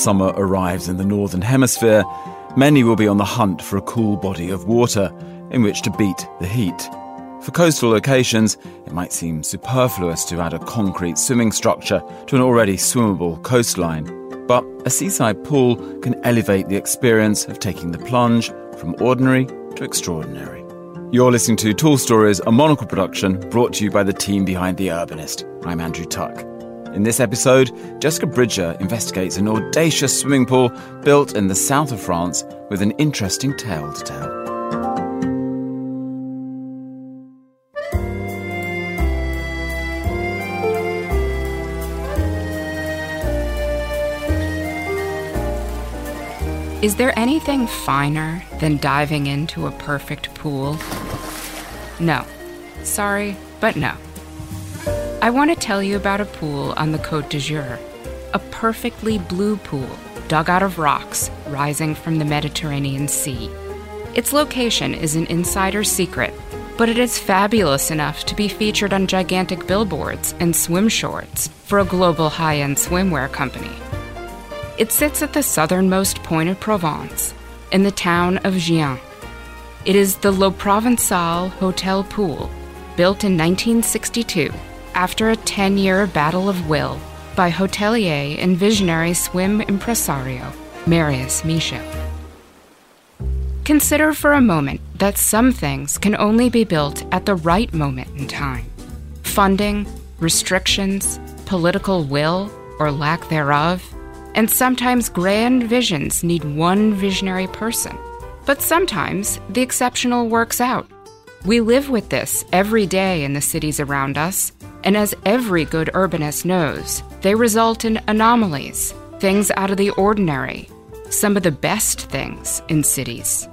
summer arrives in the Northern Hemisphere, many will be on the hunt for a cool body of water in which to beat the heat. For coastal locations, it might seem superfluous to add a concrete swimming structure to an already swimmable coastline. But a seaside pool can elevate the experience of taking the plunge from ordinary to extraordinary. You're listening to Tall Stories, a monocle production brought to you by the team behind The Urbanist. I'm Andrew Tuck. In this episode, Jessica Bridger investigates an audacious swimming pool built in the south of France with an interesting tale to tell. Is there anything finer than diving into a perfect pool? No. Sorry, but no. I want to tell you about a pool on the Côte d'Azur, a perfectly blue pool dug out of rocks rising from the Mediterranean Sea. Its location is an insider secret, but it is fabulous enough to be featured on gigantic billboards and swim shorts for a global high end swimwear company. It sits at the southernmost point of Provence, in the town of Giens. It is the Le Provençal Hotel Pool, built in 1962 after a 10 year battle of will by hotelier and visionary swim impresario Marius Michel. Consider for a moment that some things can only be built at the right moment in time. Funding, restrictions, political will, or lack thereof, and sometimes grand visions need one visionary person. But sometimes the exceptional works out. We live with this every day in the cities around us, and as every good urbanist knows, they result in anomalies, things out of the ordinary, some of the best things in cities.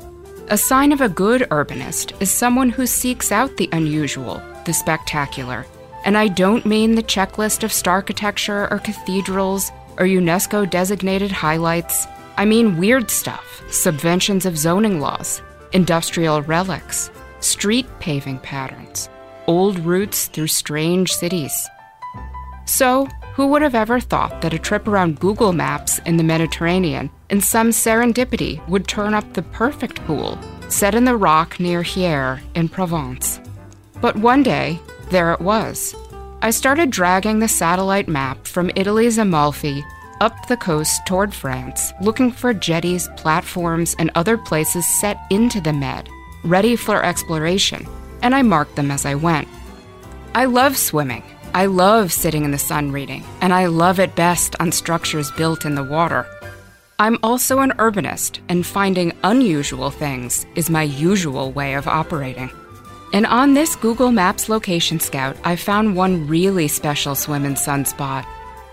A sign of a good urbanist is someone who seeks out the unusual, the spectacular. And I don't mean the checklist of star architecture or cathedrals or UNESCO designated highlights. I mean weird stuff, subventions of zoning laws, industrial relics, street paving patterns, old routes through strange cities. So, who would have ever thought that a trip around Google Maps in the Mediterranean in some serendipity would turn up the perfect pool set in the rock near Hyères in Provence? But one day, there it was. I started dragging the satellite map from Italy's Amalfi up the coast toward France, looking for jetties, platforms, and other places set into the Med, ready for exploration, and I marked them as I went. I love swimming. I love sitting in the sun reading, and I love it best on structures built in the water. I'm also an urbanist, and finding unusual things is my usual way of operating. And on this Google Maps location scout, I found one really special swim and sun spot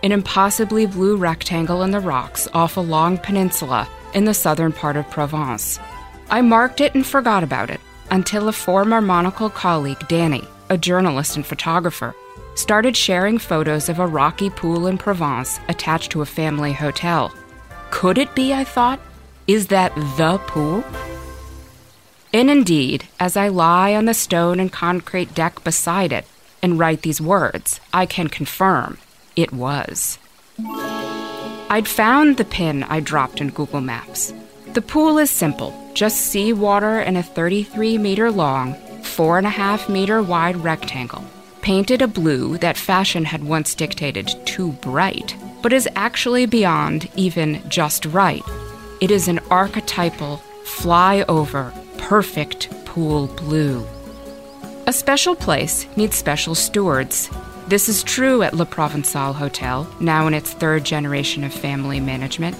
an impossibly blue rectangle in the rocks off a long peninsula in the southern part of Provence. I marked it and forgot about it until a former Monocle colleague, Danny, a journalist and photographer, started sharing photos of a rocky pool in Provence attached to a family hotel. Could it be, I thought? Is that the pool? And indeed, as I lie on the stone and concrete deck beside it and write these words, I can confirm it was. I'd found the pin I dropped in Google Maps. The pool is simple just seawater in a 33 meter long, 4.5 meter wide rectangle, painted a blue that fashion had once dictated too bright, but is actually beyond even just right. It is an archetypal, flyover, perfect pool blue. A special place needs special stewards. This is true at Le Provençal Hotel, now in its third generation of family management.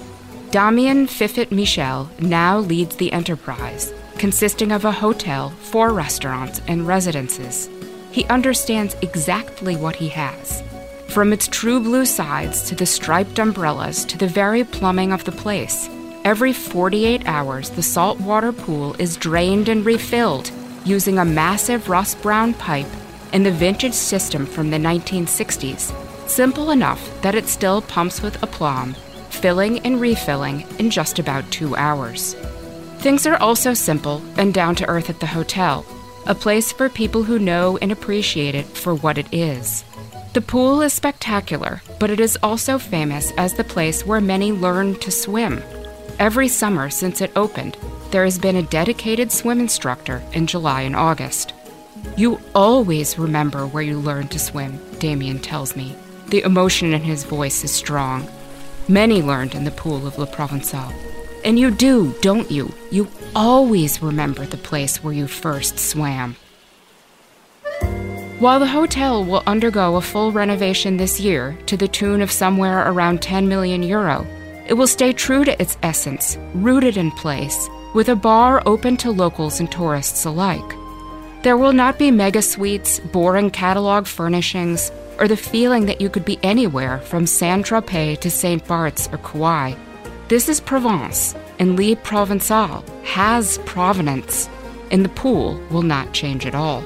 Damien Fifet Michel now leads the enterprise, consisting of a hotel, four restaurants, and residences. He understands exactly what he has. From its true blue sides to the striped umbrellas to the very plumbing of the place. Every 48 hours, the saltwater pool is drained and refilled using a massive rust brown pipe in the vintage system from the 1960s, simple enough that it still pumps with aplomb, filling and refilling in just about two hours. Things are also simple and down to earth at the hotel, a place for people who know and appreciate it for what it is. The pool is spectacular, but it is also famous as the place where many learn to swim. Every summer since it opened, there has been a dedicated swim instructor in July and August. You always remember where you learned to swim, Damien tells me. The emotion in his voice is strong. Many learned in the pool of Le Provençal. And you do, don't you? You always remember the place where you first swam. While the hotel will undergo a full renovation this year to the tune of somewhere around 10 million euro, it will stay true to its essence, rooted in place, with a bar open to locals and tourists alike. There will not be mega suites, boring catalog furnishings, or the feeling that you could be anywhere from Saint Tropez to St. Bart's or Kauai. This is Provence, and Le Provençal has provenance, and the pool will not change at all.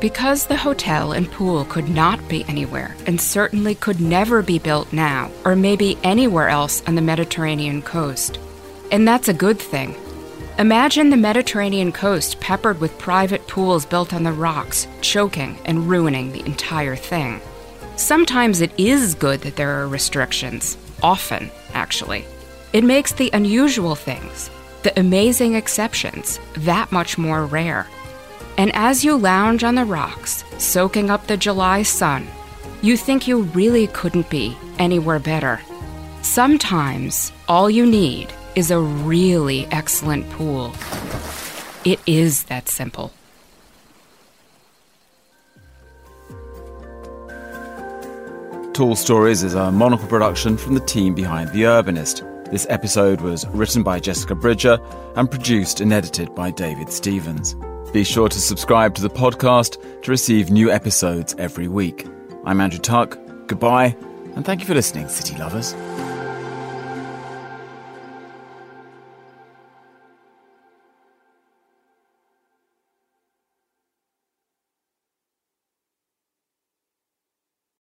Because the hotel and pool could not be anywhere, and certainly could never be built now, or maybe anywhere else on the Mediterranean coast. And that's a good thing. Imagine the Mediterranean coast peppered with private pools built on the rocks, choking and ruining the entire thing. Sometimes it is good that there are restrictions, often, actually. It makes the unusual things, the amazing exceptions, that much more rare. And as you lounge on the rocks, soaking up the July sun, you think you really couldn't be anywhere better. Sometimes all you need is a really excellent pool. It is that simple. Tall Stories is a monocle production from the team behind The Urbanist. This episode was written by Jessica Bridger and produced and edited by David Stevens. Be sure to subscribe to the podcast to receive new episodes every week. I'm Andrew Tuck. Goodbye, and thank you for listening, City Lovers.